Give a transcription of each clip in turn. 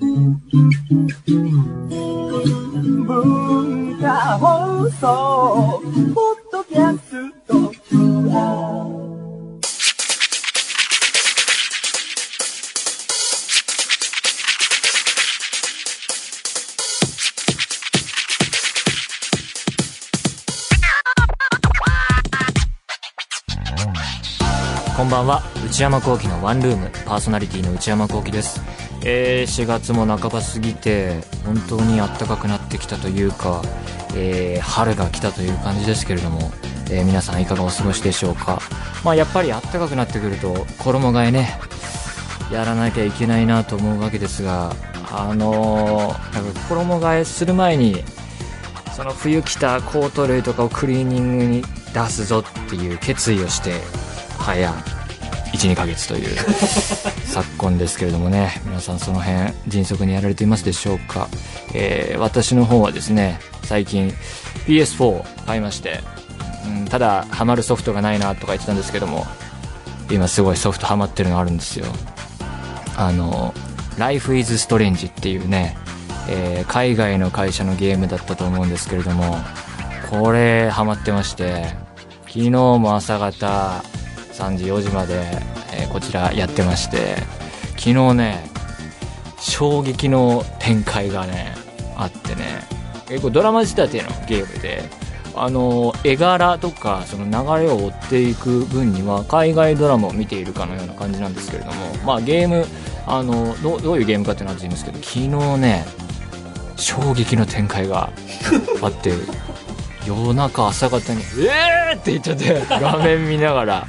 文化放送ポッドキャストこんばんは。内山聖輝のワンルームパーソナリティの内山聖輝です。えー、4月も半ば過ぎて本当に暖かくなってきたというか、えー春が来たという感じですけれども、えー皆さんいかがお過ごしでしょうか。まあやっぱり暖かくなってくると衣替えねやらなきゃいけないなと思うわけですがあのーなんか衣替えする前にその冬着たコート類とかをクリーニングに出すぞっていう決意をして早12ヶ月という 昨今ですけれどもね皆さんその辺迅速にやられていますでしょうか、えー私の方はですね最近 PS4 買いまして、うん、ただハマるソフトがないなとか言ってたんですけども今すごいソフトハマってるのあるんですよ。あの Life is Strange っていうね、えー海外の会社のゲームだったと思うんですけれどもこれハマってまして昨日も朝方3時4時まで、えーこちらやってまして昨日ね衝撃の展開がねあってね。結構ドラマ仕立てのゲームであの絵柄とかその流れを追っていく分には海外ドラマを見ているかのような感じなんですけれどもまあゲームあのどういうゲームかっていうのは後で言いますけど昨日ね衝撃の展開があって 夜中朝方に「えー!」って言っちゃって 画面見ながら。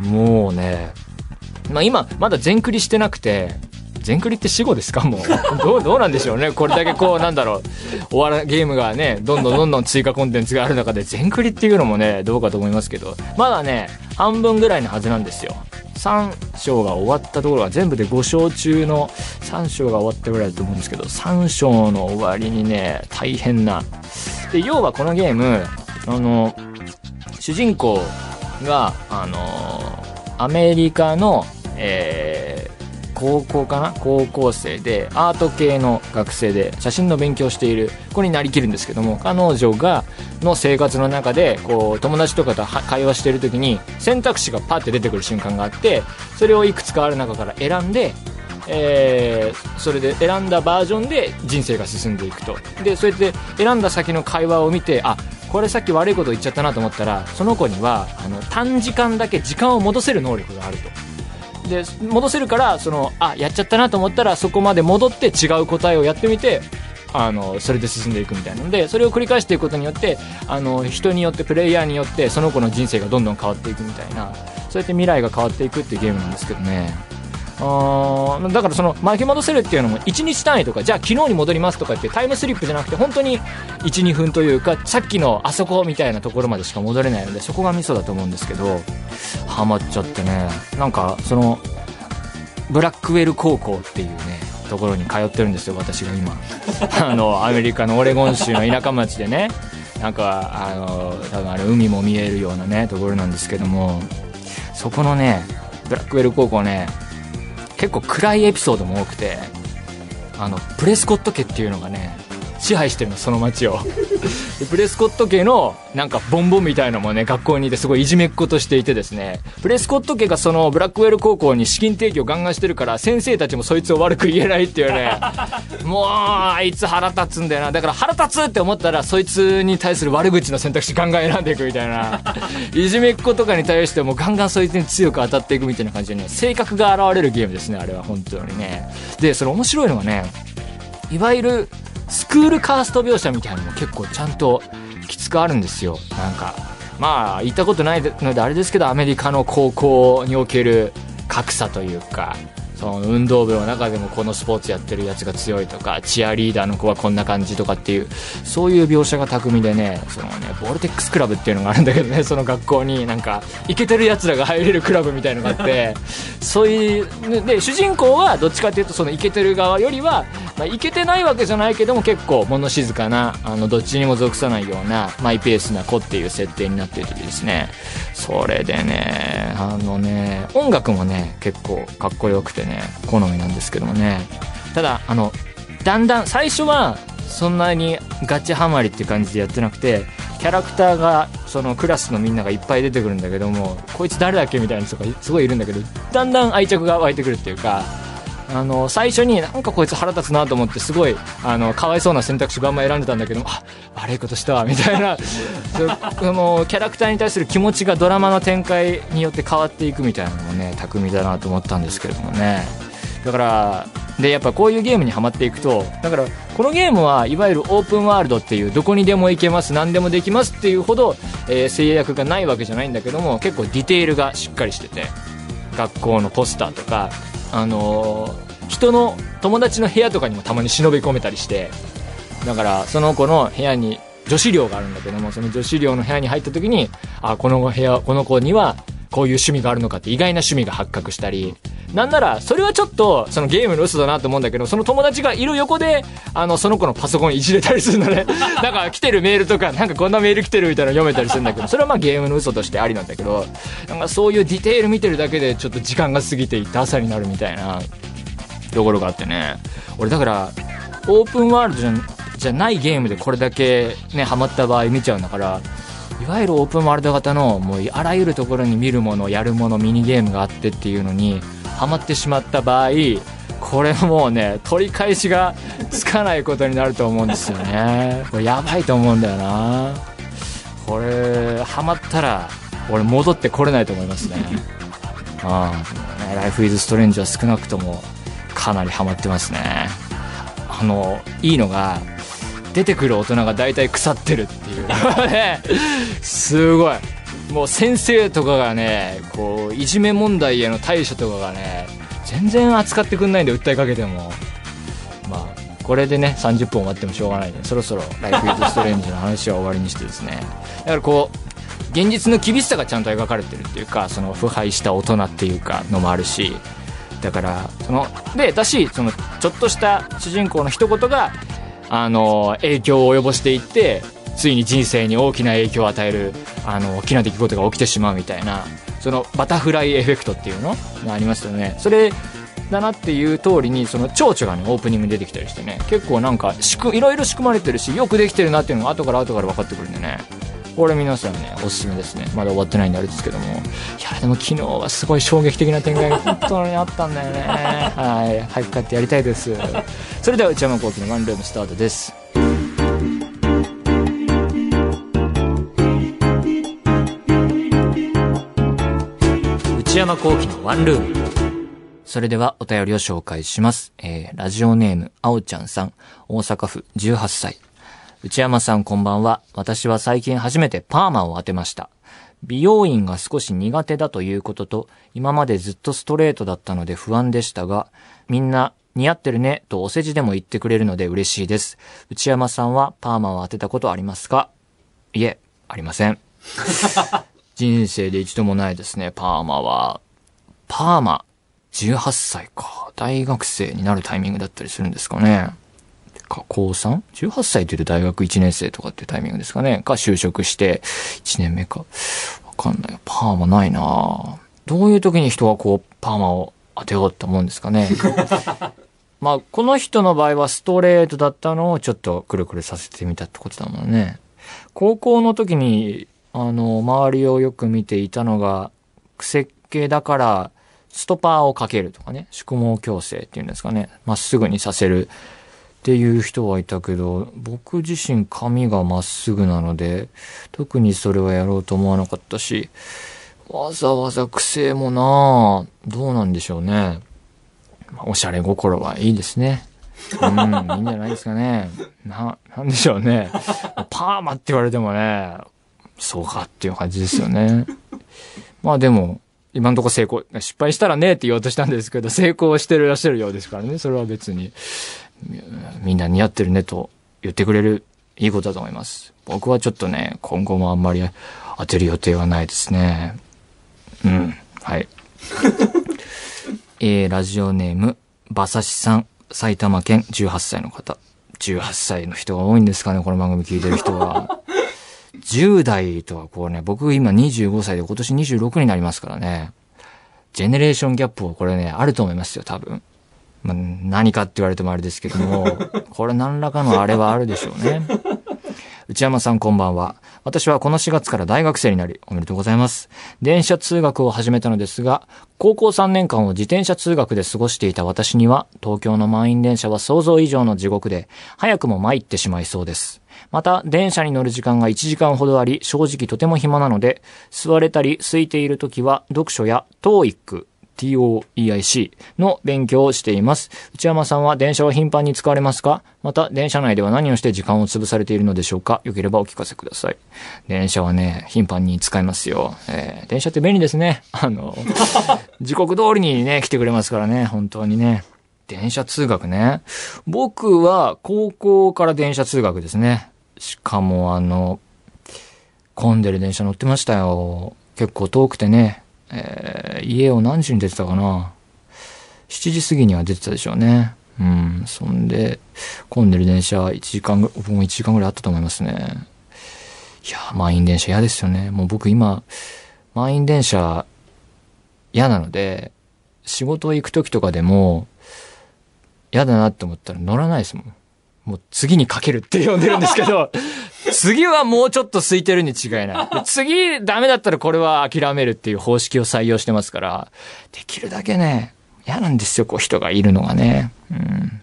もうねまあ今まだ全クリしてなくて全クリって死後ですか？もう。どうどうなんでしょうね。これだけこうなんだろう。お笑いゲームがねどんどんどんどん追加コンテンツがある中で全クリっていうのもねどうかと思いますけど。まだね半分ぐらいのはずなんですよ。3章が終わったところが全部で5章中の3章が終わったぐらいだと思うんですけど3章の終わりにね大変なで要はこのゲームあの主人公があのアメリカの、えー高校かな？高校生でアート系の学生で写真の勉強している子になりきるんですけども彼女がの生活の中でこう友達とかと会話してる時に選択肢がパッて出てくる瞬間があってそれをいくつかある中から選んでえーそれで選んだバージョンで人生が進んでいくと。でそうやって選んだ先の会話を見てあこれさっき悪いこと言っちゃったなと思ったらその子にはあの短時間だけ時間を戻せる能力があると。で戻せるからそのあやっちゃったなと思ったらそこまで戻って違う答えをやってみてあのそれで進んでいくみたいなの。でそれを繰り返していくことによってあの人によってプレイヤーによってその子の人生がどんどん変わっていくみたいなそうやって未来が変わっていくっていうゲームなんですけどね。あーだからその巻き戻せるっていうのも1日単位とかじゃあ昨日に戻りますとかってタイムスリップじゃなくて本当に12分というかさっきのあそこみたいなところまでしか戻れないのでそこがミソだと思うんですけどハマっちゃってね。なんかそのブラックウェル高校っていうねところに通ってるんですよ私が今。あのアメリカのオレゴン州の田舎町でね。なんかあの多分あれ海も見えるようなねところなんですけども。そこのねブラックウェル高校ね結構暗いエピソードも多くてあのプレスコット家っていうのがね支配してるのその街を。でプレスコット家のなんかボンボンみたいのもね学校にいてすごいいじめっ子としていてですね。プレスコット家がそのブラックウェル高校に資金提供ガンガンしてるから先生たちもそいつを悪く言えないっていうね。もうあいつ腹立つんだよな。だから腹立つって思ったらそいつに対する悪口の選択肢ガンガン選んでいくみたいな。いじめっ子とかに対してもガンガンそいつに強く当たっていくみたいな感じでね。性格が現れるゲームですねあれは本当にね。でそれ面白いのがねいわゆるスクールカースト描写みたいなのも結構ちゃんときつくあるんですよ。なんかまあ行ったことないのであれですけどアメリカの高校における格差というか。その運動部の中でもこのスポーツやってるやつが強いとかチアリーダーの子はこんな感じとかっていうそういう描写が巧みでねそのねボルテックスクラブっていうのがあるんだけどね その学校になんかイケてるやつらが入れるクラブみたいのがあって そういうで主人公はどっちかっていうとそのイケてる側よりは、まあ、イケてないわけじゃないけども結構物静かなあのどっちにも属さないようなマイペースな子っていう設定になっていてですね。それでねあのね音楽もね結構かっこよくてね好みなんですけどもね。ただ、あの、だんだん、最初は、そんなにガチハマりって感じでやってなくて、キャラクターが、そのクラスのみんながいっぱい出てくるんだけども、こいつ誰だっけみたいな人がすごいいるんだけど、だんだん愛着が湧いてくるっていうか、あの最初になんかこいつ腹立つなと思ってすごいあのかわいそうな選択肢バンバン選んでたんだけどあ悪いことしたわみたいな。そのキャラクターに対する気持ちがドラマの展開によって変わっていくみたいなのもね巧みだなと思ったんですけれどもね。だからでやっぱこういうゲームにはまっていくとだからこのゲームはいわゆるオープンワールドっていうどこにでも行けます何でもできますっていうほど、えー、制約がないわけじゃないんだけども結構ディテールがしっかりしてて学校のポスターとかあのー、人の友達の部屋とかにもたまに忍び込めたりしてだからその子の部屋に女子寮があるんだけどもその女子寮の部屋に入った時にあこの部屋この子にはこういう趣味があるのかって意外な趣味が発覚したりなんならそれはちょっとそのゲームの嘘だなと思うんだけどその友達がいる横であのその子のパソコンいじれたりするのね。なんか来てるメールとかなんかこんなメール来てるみたいなの読めたりするんだけどそれはまあゲームの嘘としてありなんだけどなんかそういうディテール見てるだけでちょっと時間が過ぎていって朝になるみたいな。ところがあってね俺だからオープンワールドじゃじゃないゲームでこれだけねハマった場合見ちゃうんだからいわゆるオープンワールド型のもうあらゆるところに見るものやるものミニゲームがあってっていうのにハマってしまった場合これもうね取り返しがつかないことになると思うんですよね。これやばいと思うんだよな。これハマったら俺戻ってこれないと思いますね。ああライフイズストレンジは少なくともかなりハマってますね。あのいいのが出てくる大人が大体腐ってるっていう。ね。すごい。もう先生とかがねこういじめ問題への対処とかがね全然扱ってくんないんで訴えかけても。まあこれでね30分終わってもしょうがないんでそろそろ「ライフ・イズ・ストレンジ」の話は終わりにしてですね。だからこう現実の厳しさがちゃんと描かれてるっていうかその腐敗した大人っていうかのもあるし。だからそのでだしそのちょっとした主人公の一言があの影響を及ぼしていってついに人生に大きな影響を与えるあの大きな出来事が起きてしまうみたいなそのバタフライエフェクトっていうの？がありますよね。それだなっていう通りにその蝶々がねオープニングに出てきたりしてね。結構なんかしくいろいろ仕組まれてるしよくできてるなっていうのが後から後から分かってくるんでね。これ皆さんねおすすめですね。まだ終わってないんであれですけども。いやでも昨日はすごい衝撃的な展開が本当にあったんだよね。はい。早く帰ってやりたいです。それでは内山聖輝のワンルームスタートです。山聖輝のワンルームそれではお便りを紹介します。えー、ラジオネーム、あおちゃんさん、大阪府18歳。内山さんこんばんは。私は最近初めてパーマを当てました。美容院が少し苦手だということと、今までずっとストレートだったので不安でしたが、みんな似合ってるねとお世辞でも言ってくれるので嬉しいです。内山さんはパーマを当てたことありますか？いえ、ありません。人生で一度もないですね、パーマは。パーマ、18歳か。大学生になるタイミングだったりするんですかね。か、高 3?18 歳というと大学1年生とかっていうタイミングですかね。か、就職して1年目か。わかんない。パーマないなどういう時に人がこう、パーマを当てようって思うんですかね。まあ、この人の場合はストレートだったのをちょっとくるくるさせてみたってことだもんね。高校の時に、あの、周りをよく見ていたのが、癖っ気だから、ストパーをかけるとかね、宿毛矯正っていうんですかね、まっすぐにさせるっていう人はいたけど、僕自身髪がまっすぐなので、特にそれはやろうと思わなかったし、わざわざ癖もなあどうなんでしょうね。まあおしゃれ心はいいですね。うん、いいんじゃないですかね。な、なんでしょうね。パーマって言われてもね、そうかっていう感じですよね。まあでも、今のところ成功、失敗したらねって言おうとしたんですけど、成功してるらっしゃるようですからね。それは別に、みんな似合ってるねと言ってくれるいいことだと思います。僕はちょっとね、今後もあんまり当てる予定はないですね。うん。はい。えー、ラジオネーム、馬刺しさん、埼玉県18歳の方。18歳の人が多いんですかね、この番組聞いてる人は。10代とはこうね、僕今25歳で今年26になりますからね。ジェネレーションギャップをこれね、あると思いますよ、多分。まあ、何かって言われてもあれですけども、これ何らかのあれはあるでしょうね。内山さんこんばんは。私はこの4月から大学生になり、おめでとうございます。電車通学を始めたのですが、高校3年間を自転車通学で過ごしていた私には、東京の満員電車は想像以上の地獄で、早くも参ってしまいそうです。また、電車に乗る時間が1時間ほどあり、正直とても暇なので、座れたり空いている時は、読書や TOEIC、TOEIC の勉強をしています。内山さんは電車は頻繁に使われますか？また、電車内では何をして時間を潰されているのでしょうか？よければお聞かせください。電車はね、頻繁に使いますよ。えー電車って便利ですね。あの、時刻通りにね、来てくれますからね、本当にね。電車通学ね。僕は高校から電車通学ですね。しかもあの、混んでる電車乗ってましたよ。結構遠くてね。えー家を何時に出てたかな？7時過ぎには出てたでしょうね。うん。そんで、混んでる電車1時間ぐらい、僕も1時間ぐらいあったと思いますね。いや、満員電車嫌ですよね。もう僕今、満員電車嫌なので、仕事行く時とかでも、嫌だなって思ったら乗らないですもん。もう次にかけるって呼んでるんですけど、次はもうちょっと空いてるに違いない。で次ダメだったらこれは諦めるっていう方式を採用してますから、できるだけね、嫌なんですよ、こう人がいるのがね。うん。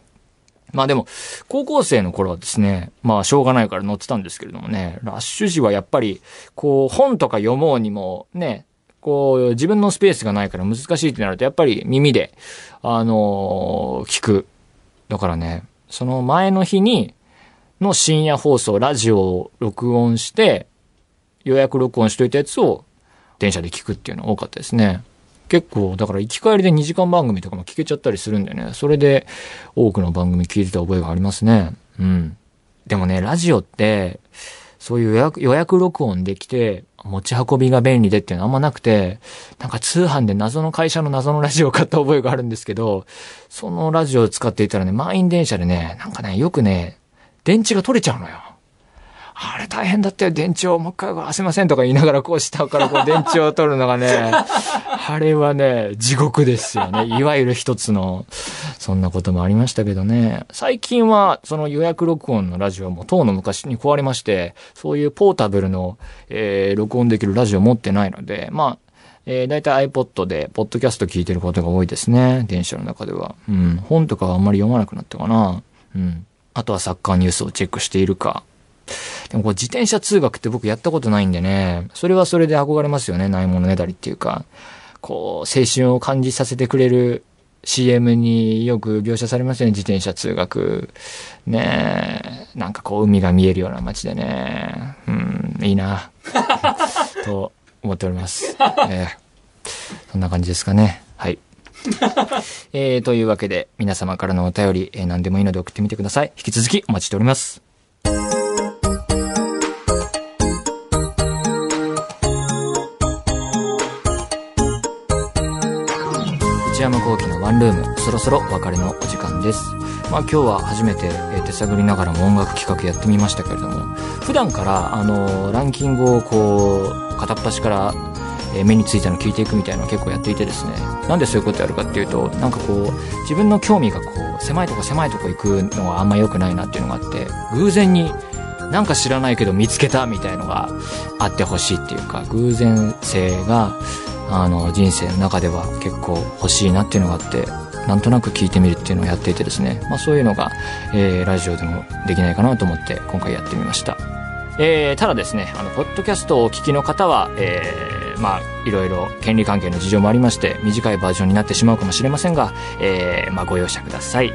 まあでも、高校生の頃はですね、まあしょうがないから乗ってたんですけれどもね、ラッシュ時はやっぱり、こう本とか読もうにもね、こう自分のスペースがないから難しいってなるとやっぱり耳で、あのー聞く。だからね、その前の日に、の深夜放送、ラジオを録音して、予約録音しといたやつを電車で聞くっていうのが多かったですね。結構、だから行き帰りで2時間番組とかも聞けちゃったりするんでね、それで多くの番組聞いてた覚えがありますね。うん。でもね、ラジオって、そういう予約予約録音できて、持ち運びが便利でっていうのはあんまなくて、なんか通販で謎の会社の謎のラジオを買った覚えがあるんですけど、そのラジオを使っていたらね、満員電車でね、なんかね、よくね、電池が取れちゃうのよ。あれ大変だったよ、電池をもう一回あせませんとか言いながらこう下からこう電池を取るのがね、あれはね、地獄ですよね。いわゆる一つの、そんなこともありましたけどね。最近はその予約録音のラジオも当の昔に壊れまして、そういうポータブルの、えー録音できるラジオ持ってないので、まあ、えー、だいたい iPod で、ポッドキャスト聞いてることが多いですね。電車の中では。うん。本とかはあんまり読まなくなったかな。うん。あとはサッカーニュースをチェックしているか。でもこう自転車通学って僕やったことないんでね、それはそれで憧れますよね。ないものねだりっていうか。こう、青春を感じさせてくれる CM によく描写されますよね。自転車通学。ねえ。なんかこう海が見えるような街でね。うん、いいな。と思っております。えーそんな感じですかね。はい。えー、というわけで、皆様からのお便り、えー何でもいいので送ってみてください。引き続きお待ちしております。ワンルーム、そろそろお別れのお時間です。まあ今日は初めて、えー手探りながらも音楽企画やってみましたけれども、普段から、あのーランキングをこう、片っ端から、えー目についたの聞いていくみたいなのを結構やっていてですね。なんでそういうことやるかっていうと、なんかこう、自分の興味がこう、狭いとこ狭いとこ行くのはあんま良くないなっていうのがあって、偶然になんか知らないけど見つけたみたいのがあってほしいっていうか、偶然性が、あの、人生の中では結構欲しいなっていうのがあって、なんとなく聞いてみるっていうのをやっていてですね。まあそういうのが、えー、ラジオでもできないかなと思って今回やってみました。えー、ただですね、あの、ポッドキャストをお聞きの方は、えー、まあ、いろいろ権利関係の事情もありまして、短いバージョンになってしまうかもしれませんが、えー、まあ、ご容赦ください。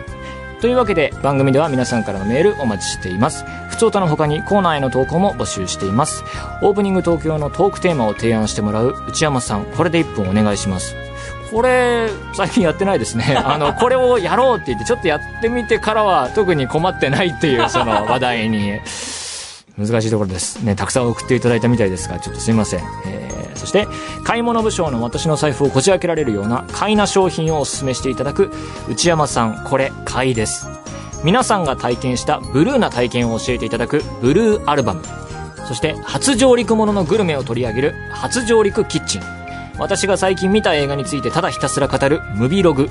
というわけで、番組では皆さんからのメールお待ちしています。普通歌の他にコーナーへの投稿も募集しています。オープニング東京のトークテーマを提案してもらう内山さん、これで1分お願いします。これ、最近やってないですね。あの、これをやろうって言って、ちょっとやってみてからは特に困ってないっていう、その話題に。難しいところです。ね、たくさん送っていただいたみたいですが、ちょっとすいません。えー、そして、買い物部将の私の財布をこじ開けられるような買いな商品をお勧めしていただく、内山さん、これ、買いです。皆さんが体験したブルーな体験を教えていただく、ブルーアルバム。そして、初上陸もののグルメを取り上げる、初上陸キッチン。私が最近見た映画についてただひたすら語る、ムビログ。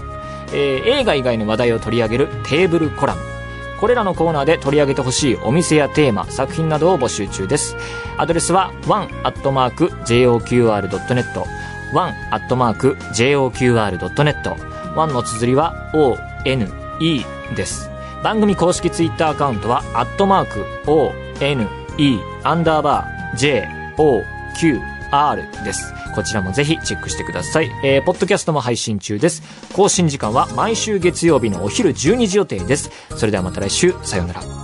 えー映画以外の話題を取り上げるテーブルコラム。これらのコーナーで取り上げてほしいお店やテーマ、作品などを募集中です。アドレスは one.joqr.net one.joqr.net one の綴りは one です。番組公式ツイッターアカウントは、アットマーク、o, n, e, アンダーバー、j, o, q, r です。こちらもぜひチェックしてください。えー、ポッドキャストも配信中です。更新時間は毎週月曜日のお昼12時予定です。それではまた来週、さようなら。